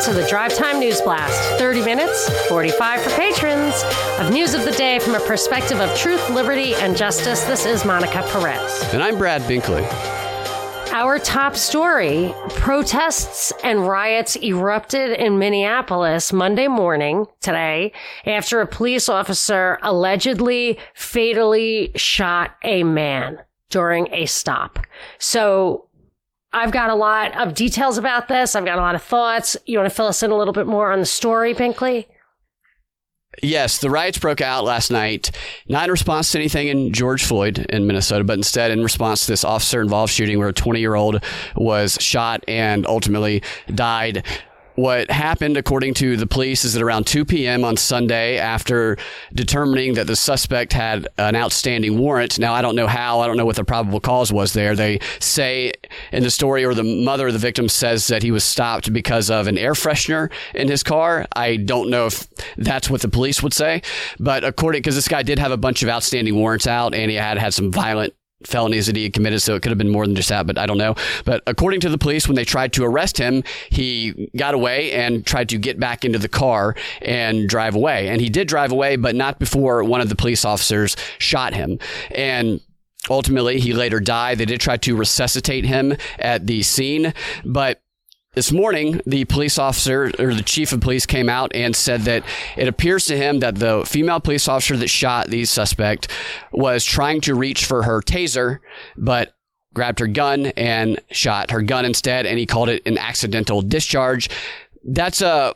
to the Drive Time News Blast. 30 minutes, 45 for patrons, of news of the day from a perspective of truth, liberty, and justice. This is Monica Perez. And I'm Brad Binkley. Our top story protests and riots erupted in Minneapolis Monday morning today after a police officer allegedly fatally shot a man during a stop. So I've got a lot of details about this. I've got a lot of thoughts. You want to fill us in a little bit more on the story, Binkley? Yes, the riots broke out last night, not in response to anything in George Floyd in Minnesota, but instead in response to this officer involved shooting where a 20 year old was shot and ultimately died. What happened, according to the police, is that around 2 p.m. on Sunday, after determining that the suspect had an outstanding warrant, now I don't know how, I don't know what the probable cause was there. They say in the story, or the mother of the victim says that he was stopped because of an air freshener in his car. I don't know if that's what the police would say, but according, because this guy did have a bunch of outstanding warrants out and he had had some violent felonies that he had committed, so it could have been more than just that, but I don't know. But according to the police, when they tried to arrest him, he got away and tried to get back into the car and drive away. And he did drive away, but not before one of the police officers shot him. And ultimately, he later died. They did try to resuscitate him at the scene, but this morning, the police officer or the chief of police came out and said that it appears to him that the female police officer that shot the suspect was trying to reach for her taser, but grabbed her gun and shot her gun instead, and he called it an accidental discharge. That's a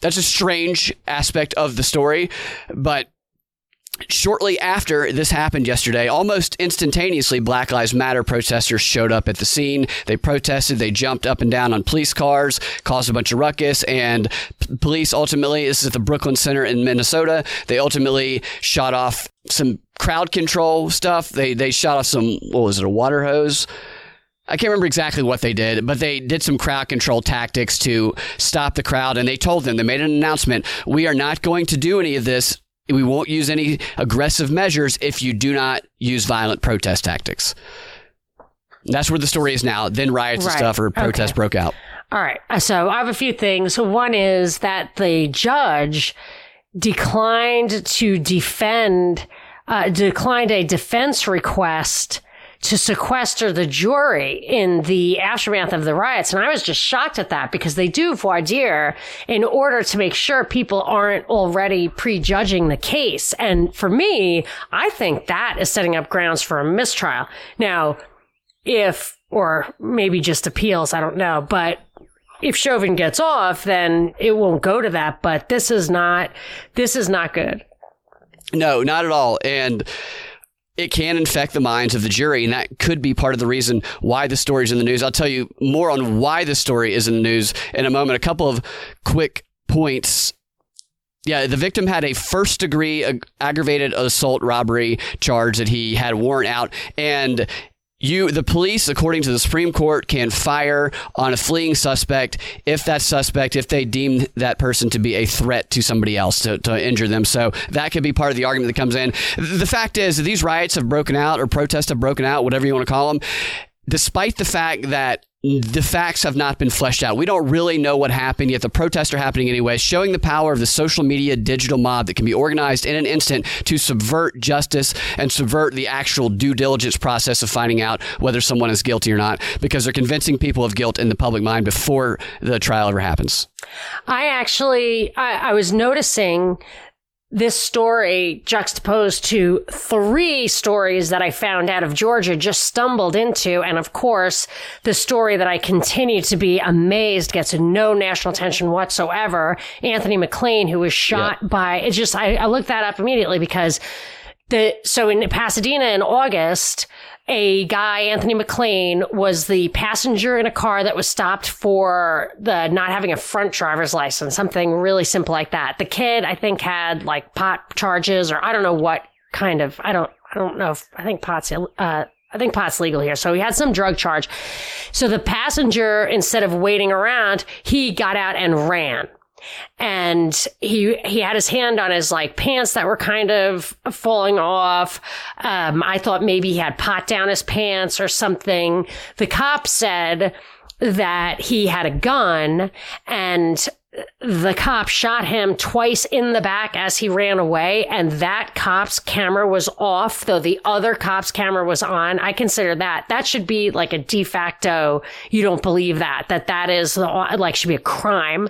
that's a strange aspect of the story, but Shortly after this happened yesterday, almost instantaneously, Black Lives Matter protesters showed up at the scene. They protested, they jumped up and down on police cars, caused a bunch of ruckus, and p- police ultimately, this is at the Brooklyn Center in Minnesota, they ultimately shot off some crowd control stuff. They, they shot off some, what was it, a water hose? I can't remember exactly what they did, but they did some crowd control tactics to stop the crowd. And they told them, they made an announcement we are not going to do any of this we won't use any aggressive measures if you do not use violent protest tactics. That's where the story is now. Then riots right. and stuff or protests okay. broke out. All right. So I have a few things. One is that the judge declined to defend, uh, declined a defense request to sequester the jury in the aftermath of the riots. And I was just shocked at that because they do voir dire in order to make sure people aren't already prejudging the case. And for me, I think that is setting up grounds for a mistrial. Now, if, or maybe just appeals, I don't know, but if Chauvin gets off, then it won't go to that. But this is not, this is not good. No, not at all. And it can infect the minds of the jury, and that could be part of the reason why the story is in the news. I'll tell you more on why the story is in the news in a moment. A couple of quick points. Yeah, the victim had a first degree aggravated assault robbery charge that he had warrant out, and you, the police, according to the Supreme Court, can fire on a fleeing suspect if that suspect, if they deem that person to be a threat to somebody else to, to injure them. So that could be part of the argument that comes in. The fact is these riots have broken out or protests have broken out, whatever you want to call them, despite the fact that the facts have not been fleshed out. We don't really know what happened, yet the protests are happening anyway, showing the power of the social media digital mob that can be organized in an instant to subvert justice and subvert the actual due diligence process of finding out whether someone is guilty or not, because they're convincing people of guilt in the public mind before the trial ever happens. I actually, I, I was noticing this story juxtaposed to three stories that I found out of Georgia just stumbled into. And of course, the story that I continue to be amazed gets no national attention whatsoever. Anthony McClain, who was shot yep. by, it's just, I, I looked that up immediately because the, so in Pasadena in August, a guy, Anthony McClain, was the passenger in a car that was stopped for the not having a front driver's license, something really simple like that. The kid, I think, had like pot charges or I don't know what kind of, I don't, I don't know if, I think pot's, uh, I think pot's legal here. So he had some drug charge. So the passenger, instead of waiting around, he got out and ran and he he had his hand on his like pants that were kind of falling off. Um, I thought maybe he had pot down his pants or something. The cop said that he had a gun and the cop shot him twice in the back as he ran away and that cop's camera was off though the other cop's camera was on. I consider that. That should be like a de facto you don't believe that that that is the, like should be a crime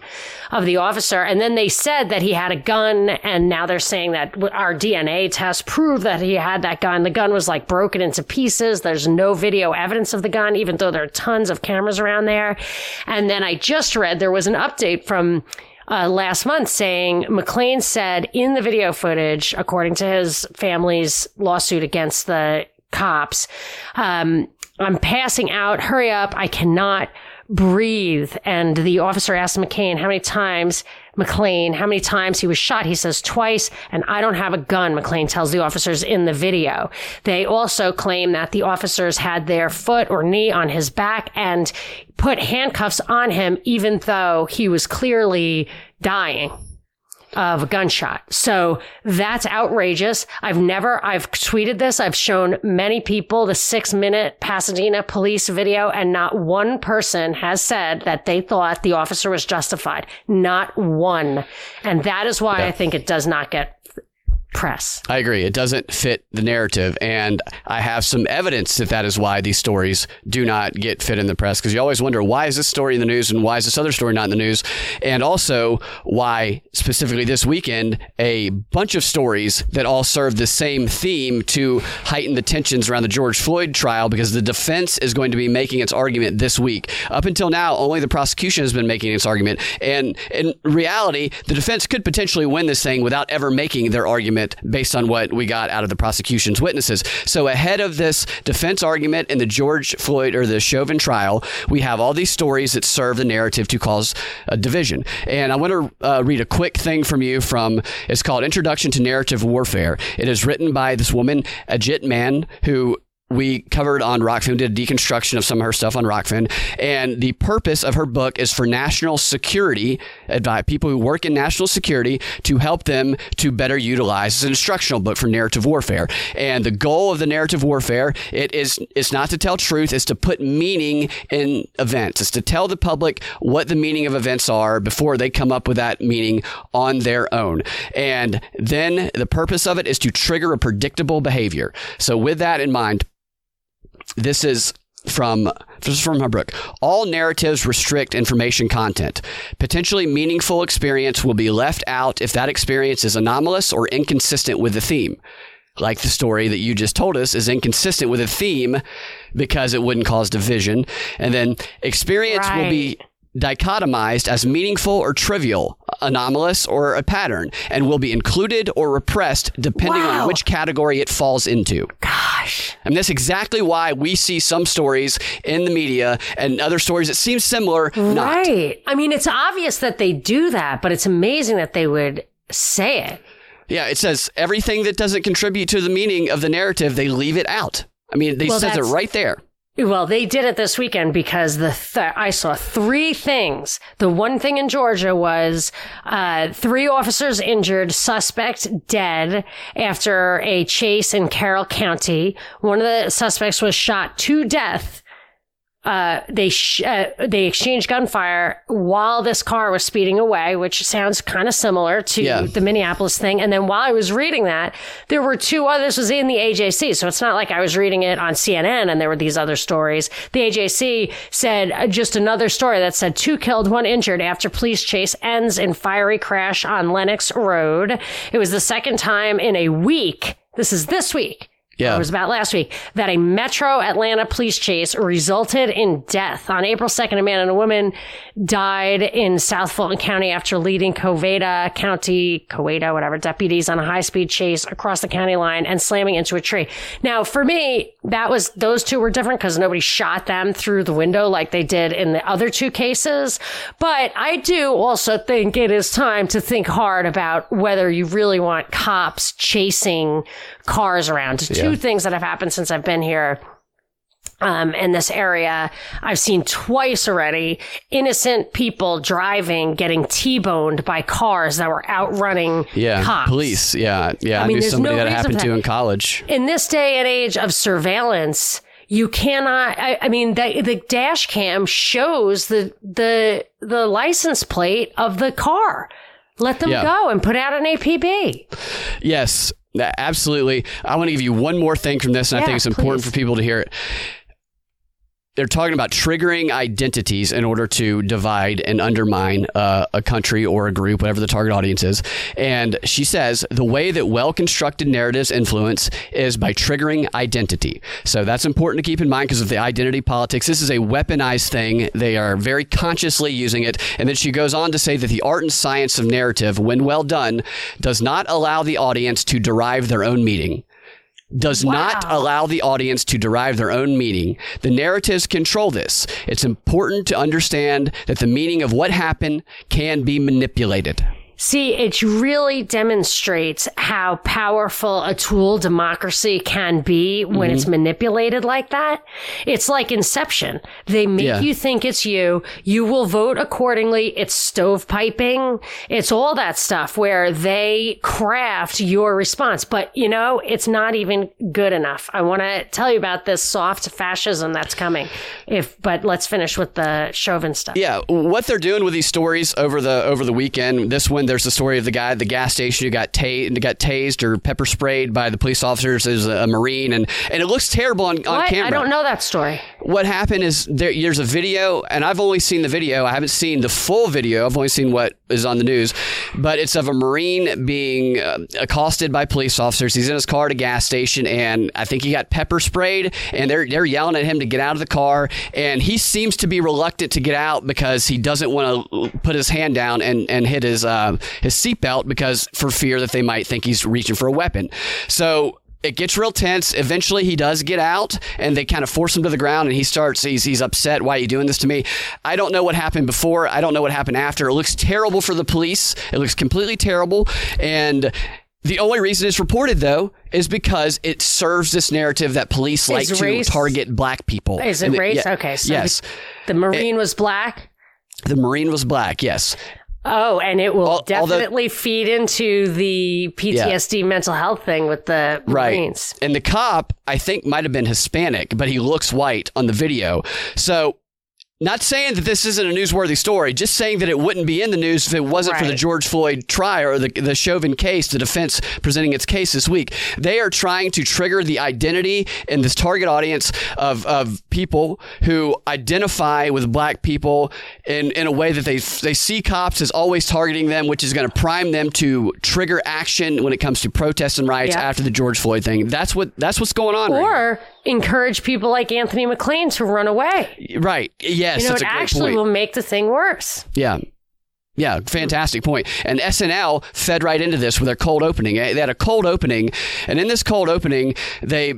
of the officer. And then they said that he had a gun and now they're saying that our dna test proved that he had that gun. The gun was like broken into pieces. There's no video evidence of the gun even though there are tons of cameras around there. And then i just read there was an update from uh, last month saying McClain said in the video footage, according to his family's lawsuit against the cops, um, I'm passing out. Hurry up. I cannot breathe. And the officer asked McCain how many times McClain, how many times he was shot. He says twice, and I don't have a gun, McClain tells the officers in the video. They also claim that the officers had their foot or knee on his back and put handcuffs on him, even though he was clearly dying of a gunshot. So that's outrageous. I've never, I've tweeted this. I've shown many people the six minute Pasadena police video and not one person has said that they thought the officer was justified. Not one. And that is why yeah. I think it does not get press. I agree. It doesn't fit the narrative. And I have some evidence that that is why these stories do not get fit in the press. Because you always wonder why is this story in the news and why is this other story not in the news? And also why, specifically this weekend, a bunch of stories that all serve the same theme to heighten the tensions around the George Floyd trial because the defense is going to be making its argument this week. Up until now, only the prosecution has been making its argument. And in reality, the defense could potentially win this thing without ever making their argument argument based on what we got out of the prosecution's witnesses. So ahead of this defense argument in the George Floyd or the Chauvin trial, we have all these stories that serve the narrative to cause a division. And I want to uh, read a quick thing from you from it's called Introduction to Narrative Warfare. It is written by this woman, Ajit Maan, who we covered on Rokfin, did a deconstruction of some of her stuff on Rokfin. And the purpose of her book is for national security advice, people who work in national security to help them to better utilize. It's an instructional book for narrative warfare. And the goal of the narrative warfare, it is, it's not to tell truth, it's to put meaning in events. It's to tell the public what the meaning of events are before they come up with that meaning on their own. And then the purpose of it is to trigger a predictable behavior. So with that in mind, this is from this is from book. All narratives restrict information content. Potentially meaningful experience will be left out if that experience is anomalous or inconsistent with the theme. Like the story that you just told us is inconsistent with the theme because it wouldn't cause division. And then experience right. will be dichotomized as meaningful or trivial, anomalous or a pattern, and will be included or repressed depending wow. on which category it falls into. Gosh. And that's exactly why we see some stories in the media and other stories that seem similar. Right. Not. I mean, it's obvious that they do that, but it's amazing that they would say it. Yeah, it says everything that doesn't contribute to the meaning of the narrative, they leave it out. I mean, they well, says it right there. Well, they did it this weekend because the th- I saw three things. The one thing in Georgia was uh, three officers injured, suspect dead after a chase in Carroll County. One of the suspects was shot to death uh, they sh- uh, they exchanged gunfire while this car was speeding away, which sounds kind of similar to yeah. the Minneapolis thing. And then while I was reading that, there were two others. This was in the AJC, so it's not like I was reading it on CNN and there were these other stories. The AJC said uh, just another story that said two killed, one injured after police chase ends in fiery crash on Lenox Road. It was the second time in a week. This is this week yeah. It was about last week that a Metro Atlanta police chase resulted in death. On April 2nd, a man and a woman died in South Fulton County after leading Covada County, Coweta, whatever, deputies on a high speed chase across the county line and slamming into a tree. Now, for me, that was, those two were different because nobody shot them through the window like they did in the other two cases. But I do also think it is time to think hard about whether you really want cops chasing cars around. Yeah. Two things that have happened since I've been here um, in this area. I've seen twice already innocent people driving getting T-boned by cars that were outrunning yeah, cops. police. Yeah, yeah. I, I mean, knew somebody no that happened to in college. In this day and age of surveillance, You cannot. I, I mean, the, the dash cam shows the the the license plate of the car. Let them Yeah. go and put out an APB. Yes, absolutely. I want to give you one more thing from this, and I think it's important please. for people to hear it. They're talking about triggering identities in order to divide and undermine uh, a country or a group, whatever the target audience is. And she says the way that well constructed narratives influence is by triggering identity. So that's important to keep in mind because of the identity politics. This is a weaponized thing. They are very consciously using it. And then she goes on to say that the art and science of narrative, when well done, does not allow the audience to derive their own meaning does not allow the audience to derive their own meaning. The narratives control this. It's important to understand that the meaning of what happened can be manipulated. See, it really demonstrates how powerful a tool democracy can be when Mm-hmm. it's manipulated like that. It's like Inception. They make Yeah. you think it's you. You will vote accordingly. It's stovepiping. It's all that stuff where they craft your response. But, you know, it's not even good enough. I want to tell you about this soft fascism that's coming. If, but let's finish with the Chauvin stuff. Yeah, what they're doing with these stories over the over the weekend. This one, there's the story of the guy at the gas station who got tased, got tased or pepper sprayed by the police officers as a, a marine, and and it looks terrible on, on camera. I don't know that story. what happened is there, there's a video, and I've only seen the video. I haven't seen the full video. I've only seen what is on the news, but it's of a Marine being uh, accosted by police officers. He's in his car at a gas station, and I think he got pepper sprayed, and they're they're yelling at him to get out of the car, and he seems to be reluctant to get out because he doesn't want to put his hand down and and hit his uh, his seatbelt because for fear that they might think he's reaching for a weapon. So it gets real tense. Eventually, he does get out, and they kind of force him to the ground, and he starts. He's he's upset. Why are you doing this to me? I don't know what happened before. I don't know what happened after. It looks terrible for the police. It looks completely terrible, and. The only reason it's reported, though, is because it serves this narrative that police like to race- target black people. Is it And race? yeah, okay. So yes. The, the Marine was black. The Marine was black. Yes. Oh, and it will Al- although- definitely feed into the PTSD mental health thing with the Right. Marines. And the cop, I think, might have been Hispanic, but he looks white on the video. So, not saying that this isn't a newsworthy story, just saying that it wouldn't be in the news if it wasn't for the George Floyd trial or the, the Chauvin case, the defense presenting its case this week. They are trying to trigger the identity in this target audience of, of people who identify with black people in, in a way that they, they see cops as always targeting them, which is going to prime them to trigger action when it comes to protests and riots after the George Floyd thing. That's what that's what's going on. right Or encourage people like Anthony McClain to run away. right? Yes, You know, it actually will make the thing worse. Yeah. Yeah, fantastic point. And SNL fed right into this with their cold opening. Eh, They had a cold opening, and in this cold opening, they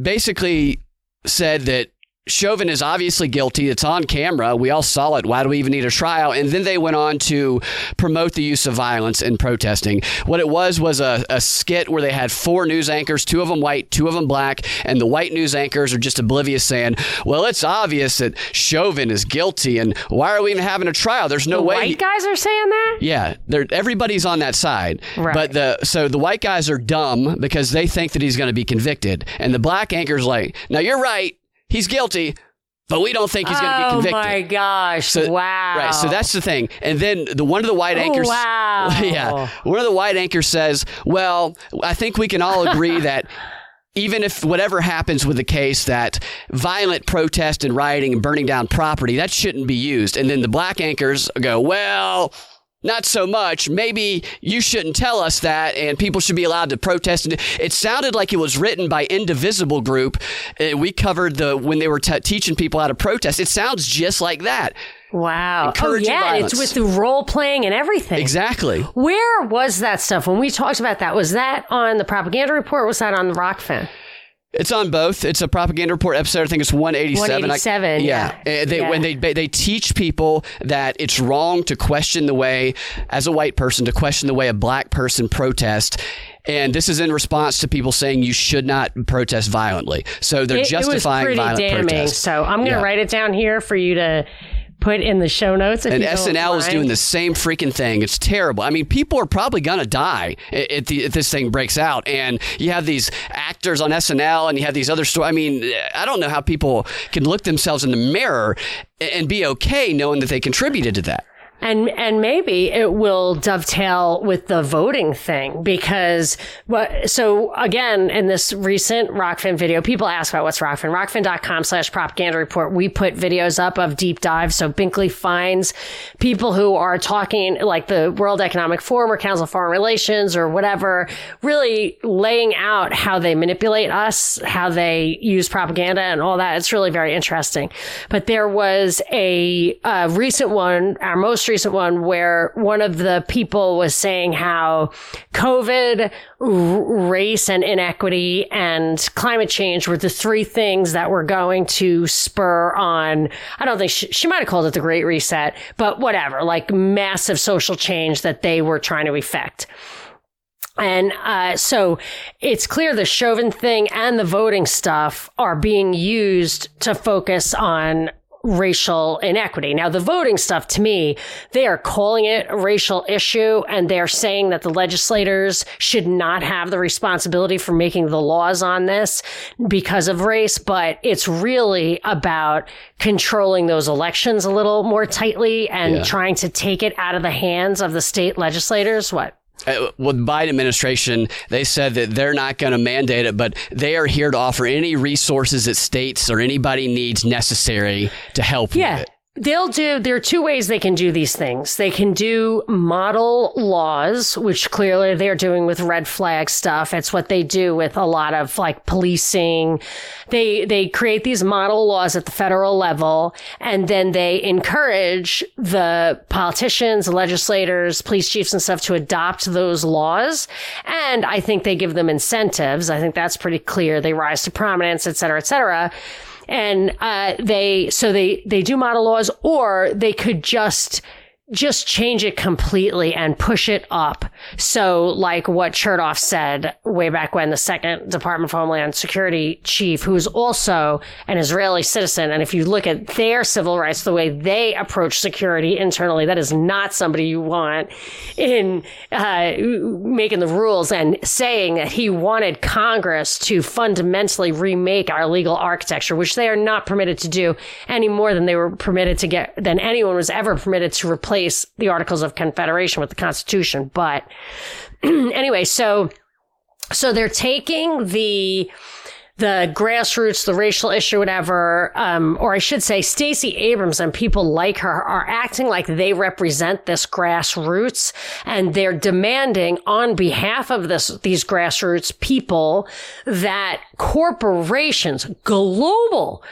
basically said that Chauvin is obviously guilty. It's on camera. We all saw it. Why do we even need a trial? And then they went on to promote the use of violence in protesting. What it was was a, a skit where they had four news anchors, two of them white, two of them black, and the white news anchors are just oblivious saying, well, it's obvious that Chauvin is guilty, and why are we even having a trial? There's no The way. white guys are saying that? Yeah, they're, everybody's on that side. Right. But the so the white guys are dumb because they think that he's going to be convicted, and the black anchor's like, "Now you're right, he's guilty, but we don't think he's going to oh be convicted. oh my gosh. So- wow. Right. So that's the thing. And then the one of the white Oh, anchors. wow. Yeah. One of the white anchors says, "Well, I think we can all agree that." Even if whatever happens with the case, that violent protest and rioting and burning down property, that shouldn't be used. And then the black anchors go, well, not so much. Maybe you shouldn't tell us that, and people should be allowed to protest. It sounded like it was written by Indivisible Group. Uh, We covered the when they were t- teaching people how to protest. It sounds just like that. wow. Oh, yeah. violence. It's with the role playing and everything. Exactly. Where was that stuff when we talked about that? Was that on the propaganda report? Was that on the Rokfin? It's on both. It's a propaganda report episode. I think it's 187. I- 187, yeah. Uh, They, Yeah. When they they teach people that it's wrong to question the way, as a white person, to question the way a black person protest. And this is in response to people saying you should not protest violently. So they're It, it was justifying pretty violent damning. protest. So I'm going to Yeah. write it down here for you to put in the show notes. and SNL is doing the same freaking thing. It's terrible. I mean, people are probably gonna die if, the, if this thing breaks out. And you have these actors on SNL, and you have these other stories. I mean, I don't know how people can look themselves in the mirror and be okay knowing that they contributed to that. And and maybe it will dovetail with the voting thing because what so again in this recent Rokfin video, people ask about what's Rokfin. Rokfin.com slash propaganda report. We put videos up of deep dives. So Binkley finds people who are talking like the World Economic Forum or Council of Foreign Relations or whatever, really laying out how they manipulate us, how they use propaganda and all that. It's really very interesting. But there was a, a recent one, our most recent one where one of the people was saying how COVID, race and inequity and climate change were the three things that were going to spur on, I don't think she, she might have called it the Great Reset, but whatever, like massive social change that they were trying to effect. And uh, so it's clear the Chauvin thing and the voting stuff are being used to focus on racial inequity. Now, the voting stuff to me, they are calling it a racial issue and they're saying that the legislators should not have the responsibility for making the laws on this because of race, but it's really about controlling those elections a little more tightly and yeah. trying to take it out of the hands of the state legislators. What? Uh, with Biden administration, they said that they're not going to mandate it, but they are here to offer any resources that states or anybody needs necessary to help yeah. with it. They'll do, there are two ways they can do these things. They can do model laws, which clearly they're doing with red flag stuff. It's what they do with a lot of like policing. They, they create these model laws at the federal level and then they encourage the politicians, legislators, police chiefs and stuff to adopt those laws. And I think they give them incentives. I think that's pretty clear. They rise to prominence, et cetera, et cetera and uh, they so they they do model laws, or they could just just change it completely and push it up. So, like what Chertoff said way back when, the second Department of Homeland Security chief, who's also an Israeli citizen. And if you look at their civil rights, the way they approach security internally, that is not somebody you want in uh, making the rules and saying that he wanted Congress to fundamentally remake our legal architecture, which they are not permitted to do any more than they were permitted to get, than anyone was ever permitted to replace replace the Articles of Confederation with the Constitution. But anyway, so so they're taking the the grassroots, the racial issue, whatever, um, or I should say, Stacey Abrams and people like her are acting like they represent this grassroots, and they're demanding on behalf of this these grassroots people that corporations, global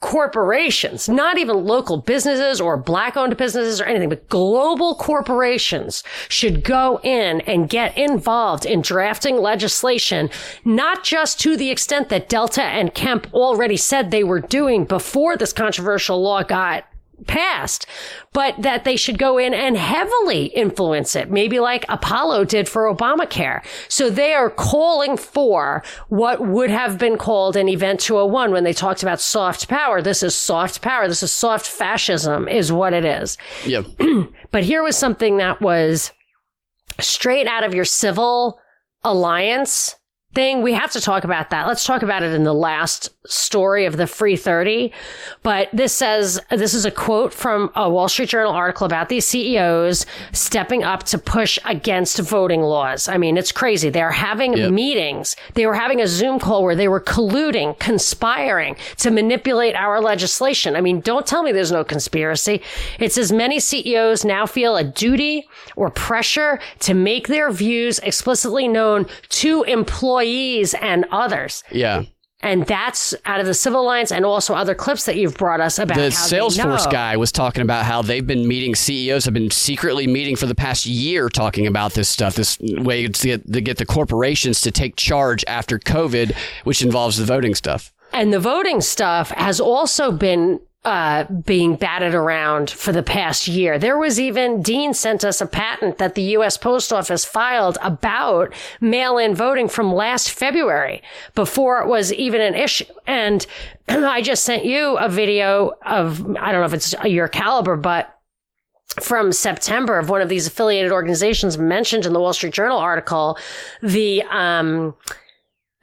corporations, not even local businesses or black owned businesses or anything, but global corporations should go in and get involved in drafting legislation, not just to the extent that Delta and Kemp already said they were doing before this controversial law got passed, but that they should go in and heavily influence it, maybe like Apollo did for Obamacare. So they are calling for what would have been called an Event 201 when they talked about soft power. This is soft power. This is soft fascism is what it is. Yep. but here was something that was straight out of your Civic Alliance thing. We have to talk about that. Let's talk about it in the last story of the free 30. But this says, this is a quote from a Wall Street Journal article about these CEOs stepping up to push against voting laws. I mean, it's crazy. They're having yep. meetings. They were having a Zoom call where they were colluding, conspiring to manipulate our legislation. I mean, don't tell me there's no conspiracy. It says many CEOs now feel a duty or pressure to make their views explicitly known to employees employees and others. Yeah. And that's out of the Civic Alliance and also other clips that you've brought us about. The Salesforce guy was talking about how they've been meeting CEOs have been secretly meeting for the past year talking about this stuff, this way to get, to get the corporations to take charge after COVID, which involves the voting stuff. And the voting stuff has also been uh, being batted around for the past year. There was even, Dean sent us a patent that the U.S. Post Office filed about mail in voting from last February before it was even an issue. And I just sent you a video of, I don't know if it's your caliber, but from September of one of these affiliated organizations mentioned in the Wall Street Journal article, the, um,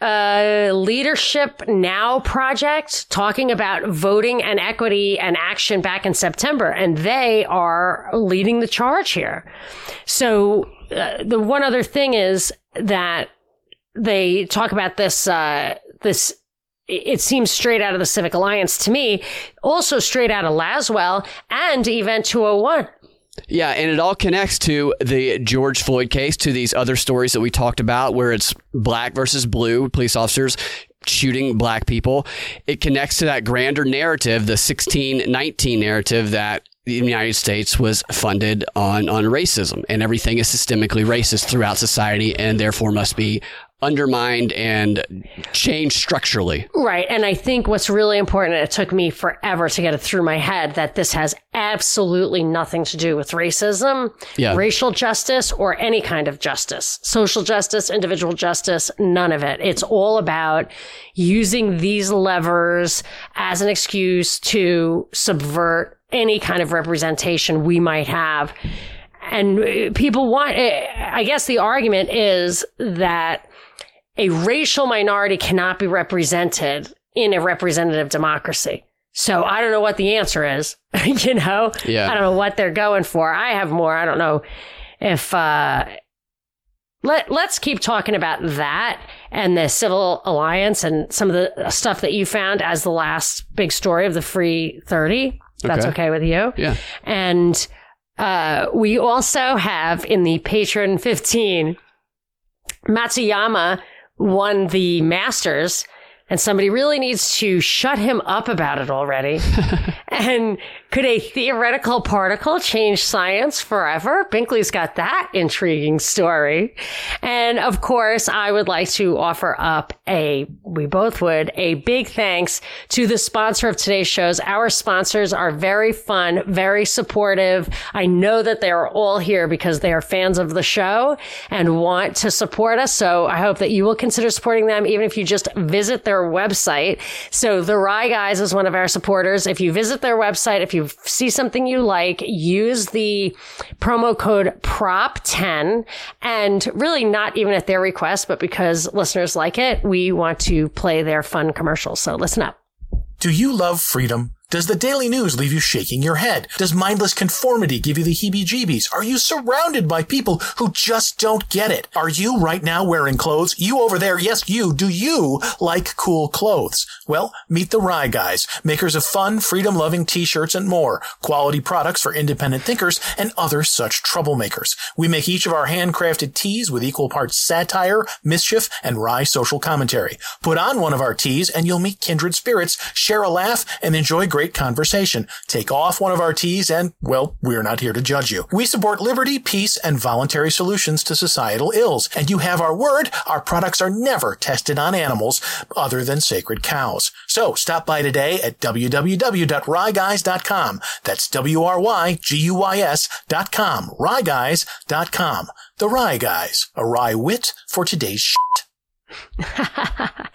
uh, Leadership Now project talking about voting and equity and action back in September, and they are leading the charge here. So uh, the one other thing is that they talk about this uh, this. It seems straight out of the Civic Alliance to me, also straight out of Lasswell and Event 201. Yeah, and it all connects to the George Floyd case, to these other stories that we talked about, where it's black versus blue police officers shooting black people. It connects to that grander narrative, the 1619 narrative that the United States was funded on, on racism and everything is systemically racist throughout society and therefore must be undermined and changed structurally. Right. And I think what's really important, it took me forever to get it through my head that this has absolutely nothing to do with racism, Yeah. racial justice, or any kind of justice, social justice, individual justice, none of it. It's all about using these levers as an excuse to subvert any kind of representation we might have. And uh, people want, uh, I guess the argument is that a racial minority cannot be represented in a representative democracy. So I don't know what the answer is. you know, Yeah. I don't know what they're going for. I have more. I don't know if, uh, let, let's keep talking about that and the Civic Alliance and some of the stuff that you found as the last big story of the free 30. That's Okay. okay with you. Yeah. And uh, we also have in the patron 15, Matsuyama won the Masters, and somebody really needs to shut him up about it already. and could a theoretical particle change science forever? Binkley's got that intriguing story. And of course, I would like to offer up a, we both would, a big thanks to the sponsor of today's shows. Our sponsors are very fun, very supportive. I know that they are all here because they are fans of the show and want to support us. So I hope that you will consider supporting them, even if you just visit their website. So the Wry Guys is one of our supporters. If you visit their website, if you see something you like, use the promo code PROP10 and really not even at their request, but because listeners like it, we want to play their fun commercials. So listen up. Do you love freedom? Does the daily news leave you shaking your head? Does mindless conformity give you the heebie-jeebies? Are you surrounded by people who just don't get it? Are you right now wearing clothes? You over there, yes, you. Do you like cool clothes? Well, meet the Wry Guys, makers of fun, freedom-loving t-shirts and more, quality products for independent thinkers and other such troublemakers. We make each of our handcrafted tees with equal parts satire, mischief, and wry social commentary. Put on one of our tees and you'll meet kindred spirits, share a laugh, and enjoy great conversation. Take off one of our tees and, well, we're not here to judge you. We support liberty, peace, and voluntary solutions to societal ills. And you have our word, our products are never tested on animals other than sacred cows. So stop by today at www.wryguys.com. That's W-R-Y-G-U-Y-S dot com. Wryguys.com. The Wry Guys, a wry wit for today's shit.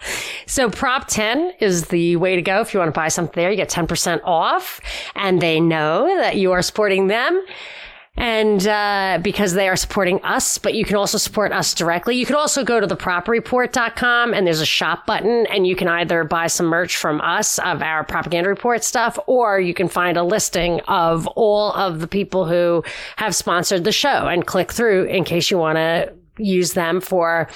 So Prop 10 is the way to go. If you want to buy something there, you get 10% off and they know that you are supporting them. And, uh, because they are supporting us, but you can also support us directly. You can also go to thepropreport.com and there's a shop button and you can either buy some merch from us of our propaganda report stuff, or you can find a listing of all of the people who have sponsored the show and click through in case you want to use them for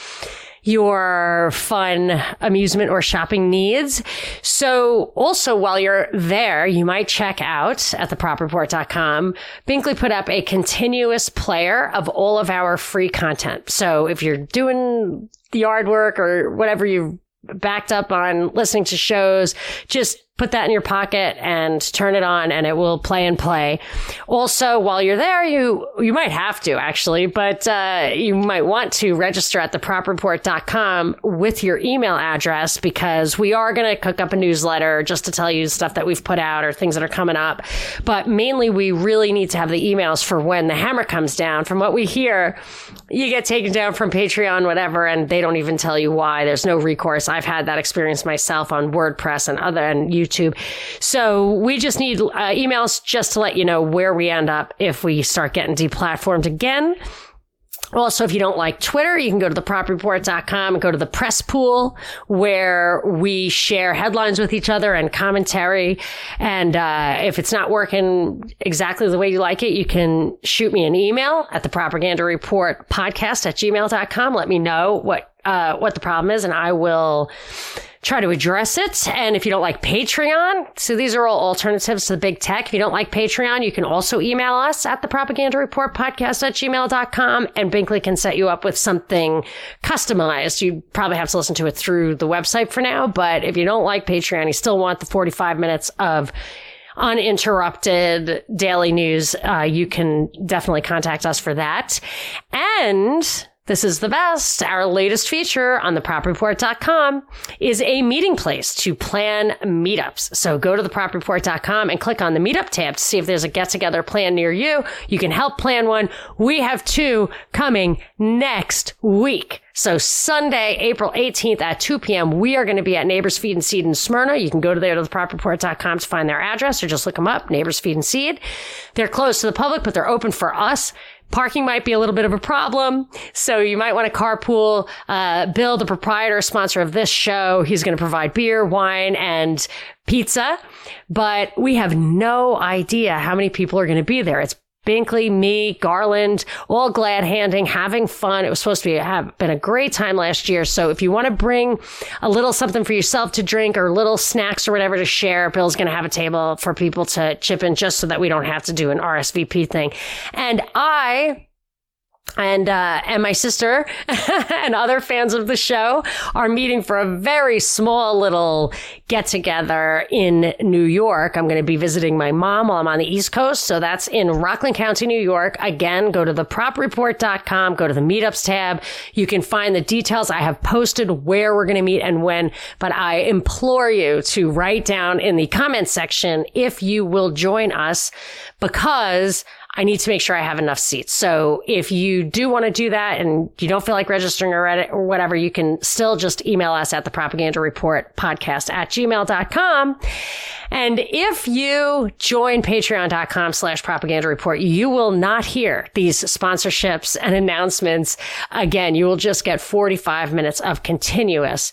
your fun amusement or shopping needs. So also while you're there, you might check out at thepropreport.com. Binkley put up a continuous player of all of our free content. So if you're doing the yard work or whatever you backed up on listening to shows, just put that in your pocket and turn it on and it will play and play. Also, while you're there, you, you might have to actually, but, uh, you might want to register at thepropreport.com with your email address because we are going to cook up a newsletter just to tell you stuff that we've put out or things that are coming up. But mainly we really need to have the emails for when the hammer comes down. From what we hear, you get taken down from Patreon, whatever, and they don't even tell you why. There's no recourse. I've had that experience myself on WordPress and other and YouTube. So we just need uh, emails just to let you know where we end up if we start getting deplatformed again. Also, if you don't like Twitter, you can go to thepropreport.com and go to the press pool where we share headlines with each other and commentary. And uh, if it's not working exactly the way you like it, you can shoot me an email at the propaganda report podcast at gmail.com. Let me know what uh, what the problem is, and I will try to address it. And if you don't like Patreon, so these are all alternatives to the big tech. If you don't like Patreon, you can also email us at the propaganda report podcast at gmail.com and Binkley can set you up with something customized. You probably have to listen to it through the website for now. But if you don't like Patreon, you still want the 45 minutes of uninterrupted daily news, uh, you can definitely contact us for that. And this is the best. Our latest feature on thepropreport.com is a meeting place to plan meetups. So go to thepropreport.com and click on the meetup tab to see if there's a get together plan near you. You can help plan one. We have two coming next week. So Sunday, April 18th at 2 p.m., we are going to be at Neighbors Feed and Seed in Smyrna. You can go to there to thepropreport.com to find their address or just look them up, Neighbors Feed and Seed. They're closed to the public, but they're open for us. Parking might be a little bit of a problem. So you might want to carpool. Uh, Bill, the proprietor, sponsor of this show, he's going to provide beer, wine, and pizza. But we have no idea how many people are going to be there. It's Binkley, me, Garland, all glad handing, having fun. It was supposed to be have been a great time last year. So if you want to bring a little something for yourself to drink or little snacks or whatever to share, Bill's going to have a table for people to chip in just so that we don't have to do an RSVP thing. And I and uh, and my sister and other fans of the show are meeting for a very small little get together in New York. I'm going to be visiting my mom while I'm on the East Coast, so that's in Rockland County, New York. Again, go to thepropreport.com, go to the meetups tab. You can find the details. I have posted where we're going to meet and when, but I implore you to write down in the comment section if you will join us because I need to make sure I have enough seats. So if you do want to do that and you don't feel like registering or, Reddit or whatever, you can still just email us at the propaganda report podcast at gmail.com. And if you join patreon.com slash propaganda report, you will not hear these sponsorships and announcements again. You will just get 45 minutes of continuous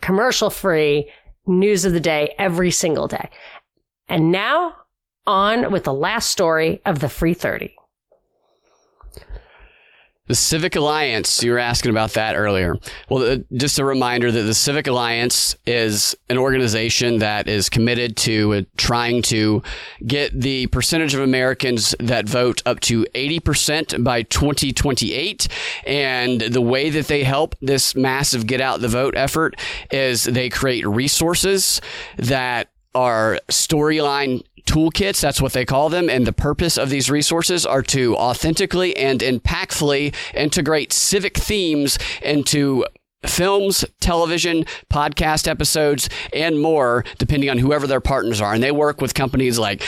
commercial free news of the day every single day. And now on with the last story of the Free 30. The Civic Alliance, you were asking about that earlier. Well, uh, just a reminder that the Civic Alliance is an organization that is committed to uh, trying to get the percentage of Americans that vote up to 80% by 2028. And the way that they help this massive get out the vote effort is they create resources that are storyline toolkits. That's what they call them. And the purpose of these resources are to authentically and impactfully integrate civic themes into films, television, podcast episodes, and more, depending on whoever their partners are. And they work with companies like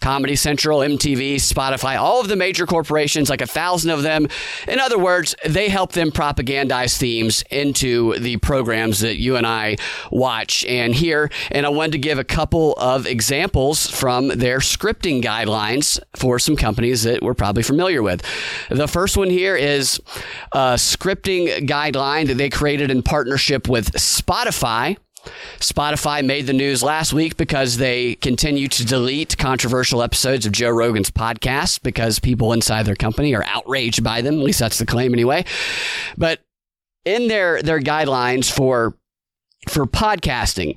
Comedy Central, MTV, Spotify, all of the major corporations, like a thousand of them. In other words, they help them propagandize themes into the programs that you and I watch and hear. And I wanted to give a couple of examples from their scripting guidelines for some companies that we're probably familiar with. The first one here is a scripting guideline that they created in partnership with Spotify. Spotify made the news last week because they continue to delete controversial episodes of Joe Rogan's podcast because people inside their company are outraged by them. At least that's the claim anyway. But in their, their guidelines for for podcasting.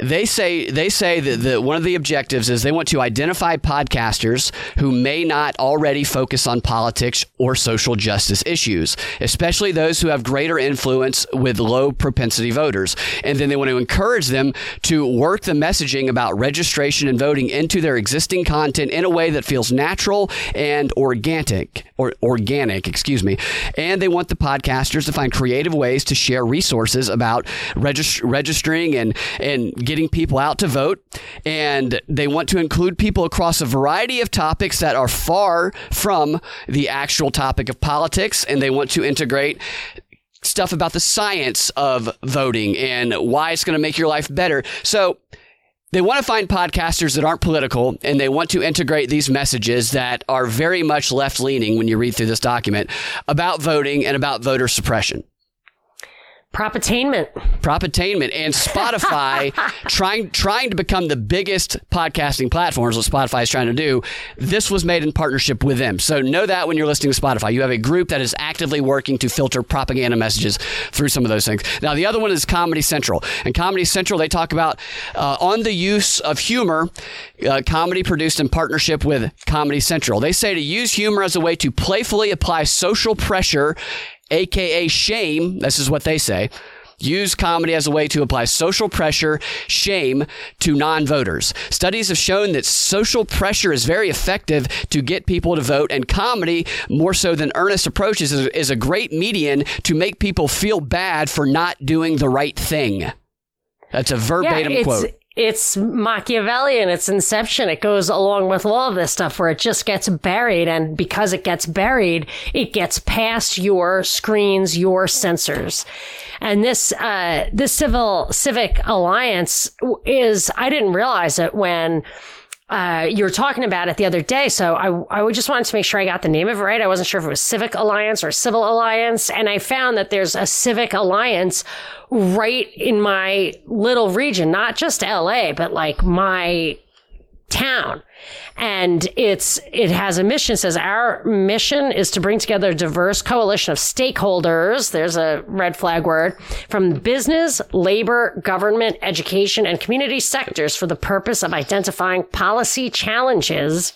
They say they say that the, one of the objectives is they want to identify podcasters who may not already focus on politics or social justice issues, especially those who have greater influence with low propensity voters. And then they want to encourage them to work the messaging about registration and voting into their existing content in a way that feels natural and organic or organic, excuse me. And they want the podcasters to find creative ways to share resources about registration registering and, and getting people out to vote. And they want to include people across a variety of topics that are far from the actual topic of politics. And they want to integrate stuff about the science of voting and why it's going to make your life better. So, they want to find podcasters that aren't political and they want to integrate these messages that are very much left leaning when you read through this document about voting and about voter suppression. Prop attainment. Prop attainment and Spotify trying trying to become the biggest podcasting platforms what Spotify is trying to do. This was made in partnership with them. So know that when you're listening to Spotify. You have a group that is actively working to filter propaganda messages through some of those things. Now the other one is Comedy Central. And Comedy Central they talk about uh, on the use of humor, uh, comedy produced in partnership with Comedy Central. They say to use humor as a way to playfully apply social pressure aka shame. This is what they say. Use comedy as a way to apply social pressure, shame to non voters. Studies have shown that social pressure is very effective to get people to vote, and comedy, more so than earnest approaches, is, is a great median to make people feel bad for not doing the right thing. That's a verbatim yeah, quote it's Machiavellian, it's inception. It goes along with all of this stuff where it just gets buried. And because it gets buried, it gets past your screens, your sensors. And this, uh, this civil civic alliance is, I didn't realize it when, uh, you were talking about it the other day. So I, I just wanted to make sure I got the name of it right. I wasn't sure if it was Civic Alliance or Civil Alliance. And I found that there's a Civic Alliance right in my little region, not just LA, but like my town. And it's, it has a mission, it says our mission is to bring together a diverse coalition of stakeholders. There's a red flag word from business, labor, government, education, and community sectors for the purpose of identifying policy challenges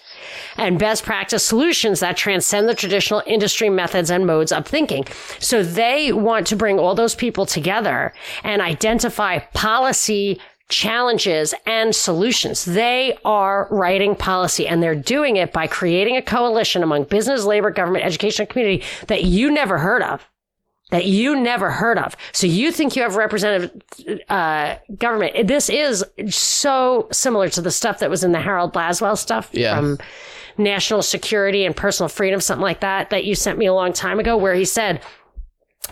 and best practice solutions that transcend the traditional industry methods and modes of thinking. So they want to bring all those people together and identify policy challenges and solutions. They are writing policy and they're doing it by creating a coalition among business, labor, government, education, and community that you never heard of. That you never heard of. So you think you have representative uh, government. This is so similar to the stuff that was in the Harold Lasswell stuff yeah. from national security and personal freedom, something like that, that you sent me a long time ago, where he said,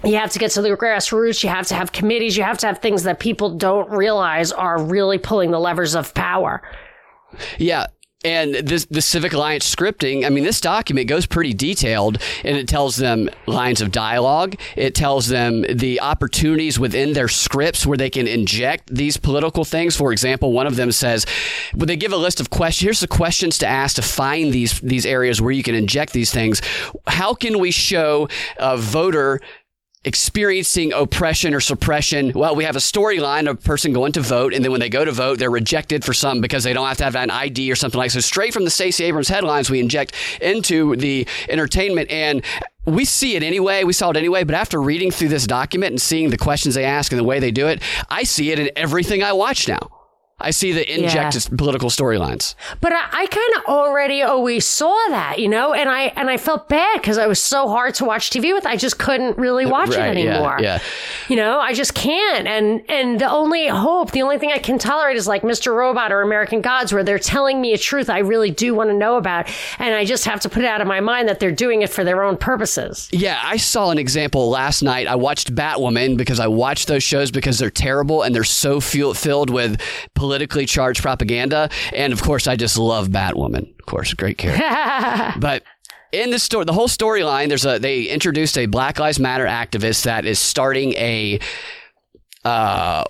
you have to get to the grassroots. You have to have committees. You have to have things that people don't realize are really pulling the levers of power. Yeah. And this, the Civic Alliance scripting, I mean, this document goes pretty detailed and it tells them lines of dialogue. It tells them the opportunities within their scripts where they can inject these political things. For example, one of them says, but they give a list of questions. Here's the questions to ask to find these, these areas where you can inject these things. How can we show a voter experiencing oppression or suppression. Well, we have a storyline of a person going to vote, and then when they go to vote, they're rejected for something because they don't have to have an ID or something like that. so. Straight from the Stacey Abrams headlines, we inject into the entertainment and we see it anyway. We saw it anyway. But after reading through this document and seeing the questions they ask and the way they do it, I see it in everything I watch now. I see the injected yeah. political storylines. But I, I kind of already always saw that, you know, and I and I felt bad because I was so hard to watch TV with. I just couldn't really watch right, it anymore. Yeah, yeah, You know, I just can't. And and the only hope, the only thing I can tolerate is like Mr. Robot or American Gods, where they're telling me a truth I really do want to know about, and I just have to put it out of my mind that they're doing it for their own purposes. Yeah, I saw an example last night. I watched Batwoman because I watch those shows because they're terrible and they're so filled with politically charged propaganda. And of course, I just love Batwoman. Of course, great character. but in this story, the whole storyline, there's a they introduced a Black Lives Matter activist that is starting a uh,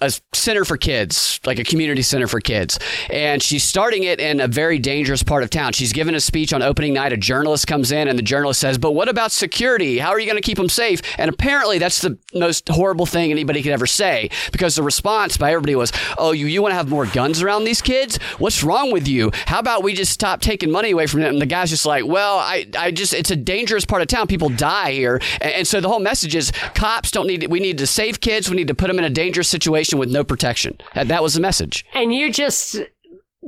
a center for kids, like a community center for kids. And she's starting it in a very dangerous part of town. She's given a speech on opening night. A journalist comes in and the journalist says, But what about security? How are you going to keep them safe? And apparently that's the most horrible thing anybody could ever say because the response by everybody was, Oh, you, you want to have more guns around these kids? What's wrong with you? How about we just stop taking money away from them? And the guy's just like, Well, I, I just, it's a dangerous part of town. People die here. And, and so the whole message is cops don't need, we need to save kids. We need to put them in a dangerous situation with no protection. That was the message. And you just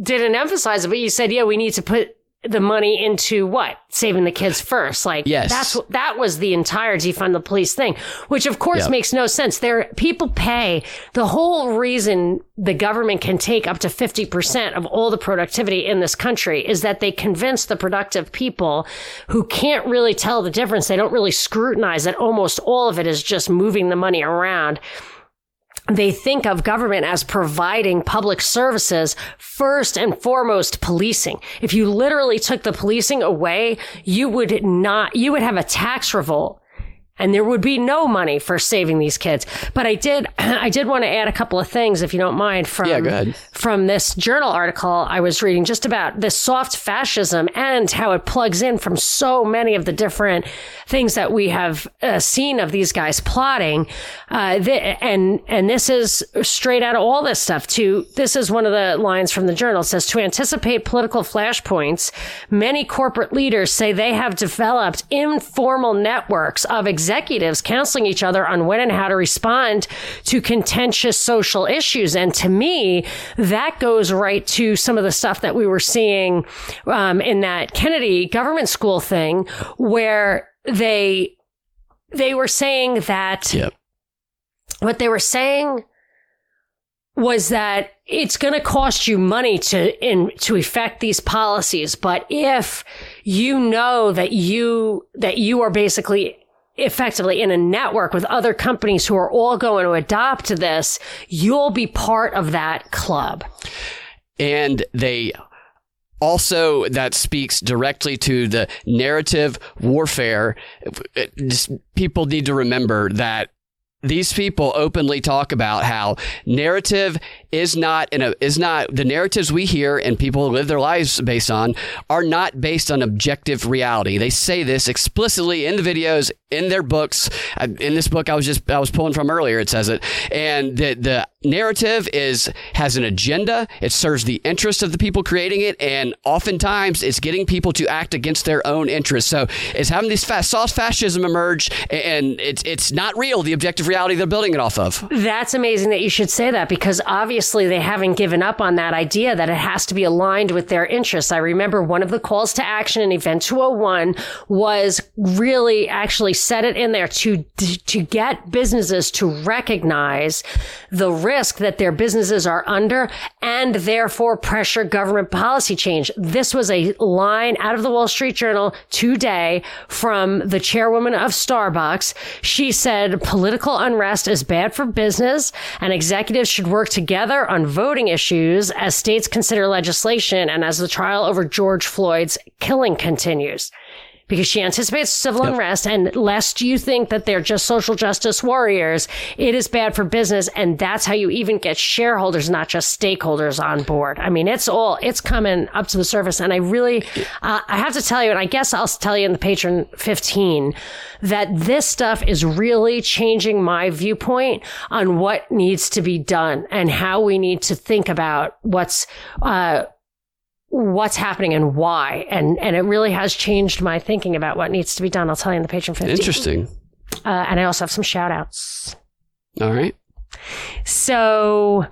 didn't emphasize it, but you said, yeah, we need to put the money into what? Saving the kids first. Like yes. that's that was the entire defund the police thing which of course yep. makes no sense. There people pay the whole reason the government can take up to 50% of all the productivity in this country is that they convince the productive people who can't really tell the difference. They don't really scrutinize that almost all of it is just moving the money around they think of government as providing public services first and foremost policing. If you literally took the policing away, you would not, you would have a tax revolt and there would be no money for saving these kids. But I did, I did want to add a couple of things, if you don't mind, from yeah, from this journal article I was reading, just about this soft fascism and how it plugs in from so many of the different things that we have uh, seen of these guys plotting. Uh, th- and and this is straight out of all this stuff. To this is one of the lines from the journal it says to anticipate political flashpoints, many corporate leaders say they have developed informal networks of executives counseling each other on when and how to respond to contentious social issues. And to me, that goes right to some of the stuff that we were seeing um, in that Kennedy government school thing, where they they were saying that yep. what they were saying was that it's going to cost you money to in to effect these policies but if you know that you that you are basically effectively in a network with other companies who are all going to adopt this, you'll be part of that club. And they also that speaks directly to the narrative warfare. People need to remember that these people openly talk about how narrative is not a, is not the narratives we hear and people live their lives based on are not based on objective reality. They say this explicitly in the videos, in their books. In this book I was just I was pulling from earlier, it says it, and the the narrative is has an agenda. It serves the interest of the people creating it, and oftentimes it's getting people to act against their own interests. So it's having this fast, soft fascism emerge, and it's it's not real. The objective reality they're building it off of. That's amazing that you should say that because obviously they haven't given up on that idea that it has to be aligned with their interests. I remember one of the calls to action in Event 201 was really actually set it in there to to get businesses to recognize the risk that their businesses are under and therefore pressure government policy change. This was a line out of the Wall Street Journal today from the chairwoman of Starbucks. She said political unrest is bad for business and executives should work together on voting issues as states consider legislation and as the trial over George Floyd's killing continues because she anticipates civil yep. unrest. And lest you think that they're just social justice warriors, it is bad for business. And that's how you even get shareholders, not just stakeholders on board. I mean, it's all, it's coming up to the surface. And I really, uh, I have to tell you, and I guess I'll tell you in the Patreon 15 that this stuff is really changing my viewpoint on what needs to be done and how we need to think about what's, uh, what's happening and why. And, and it really has changed my thinking about what needs to be done. I'll tell you in the Patreon 50. Interesting. Uh, and I also have some shout outs. All right. So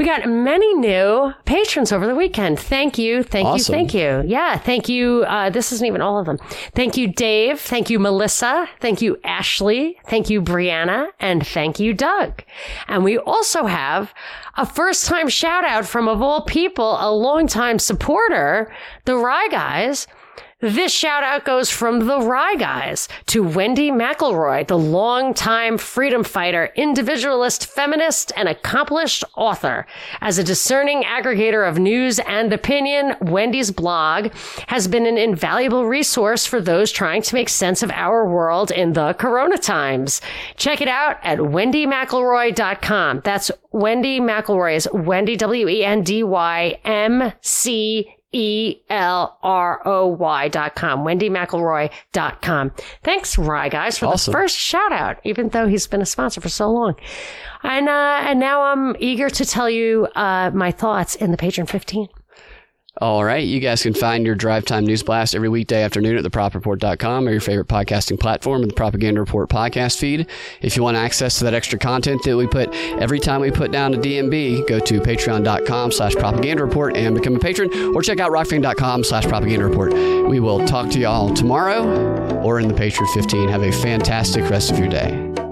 we got many new patrons over the weekend. Thank you. Thank awesome. you. Thank you. Yeah. Thank you. Uh, this isn't even all of them. Thank you, Dave. Thank you, Melissa. Thank you, Ashley. Thank you, Brianna. And thank you, Doug. And we also have a first time shout out from, of all people, a longtime supporter, the Wry Guys. This shout out goes from the Wry Guys to Wendy McElroy, the longtime freedom fighter, individualist, feminist, and accomplished author. As a discerning aggregator of news and opinion, Wendy's blog has been an invaluable resource for those trying to make sense of our world in the corona times. Check it out at wendymcelroy.com. That's Wendy McElroy is Wendy W E N D Y M C E L R O Y dot com, WendyMcElroy dot com. Thanks, Wry guys, for Awesome. the first shout out, even though he's been a sponsor for so long. And, uh, and now I'm eager to tell you, uh, my thoughts in the Patreon 15. All right. You guys can find your Drive Time News Blast every weekday afternoon at thepropreport.com or your favorite podcasting platform and the Propaganda Report podcast feed. If you want access to that extra content that we put every time we put down a DNB, go to patreon.com slash propaganda report and become a patron or check out rokfin.com slash propaganda report. We will talk to y'all tomorrow or in the Patreon 15. Have a fantastic rest of your day.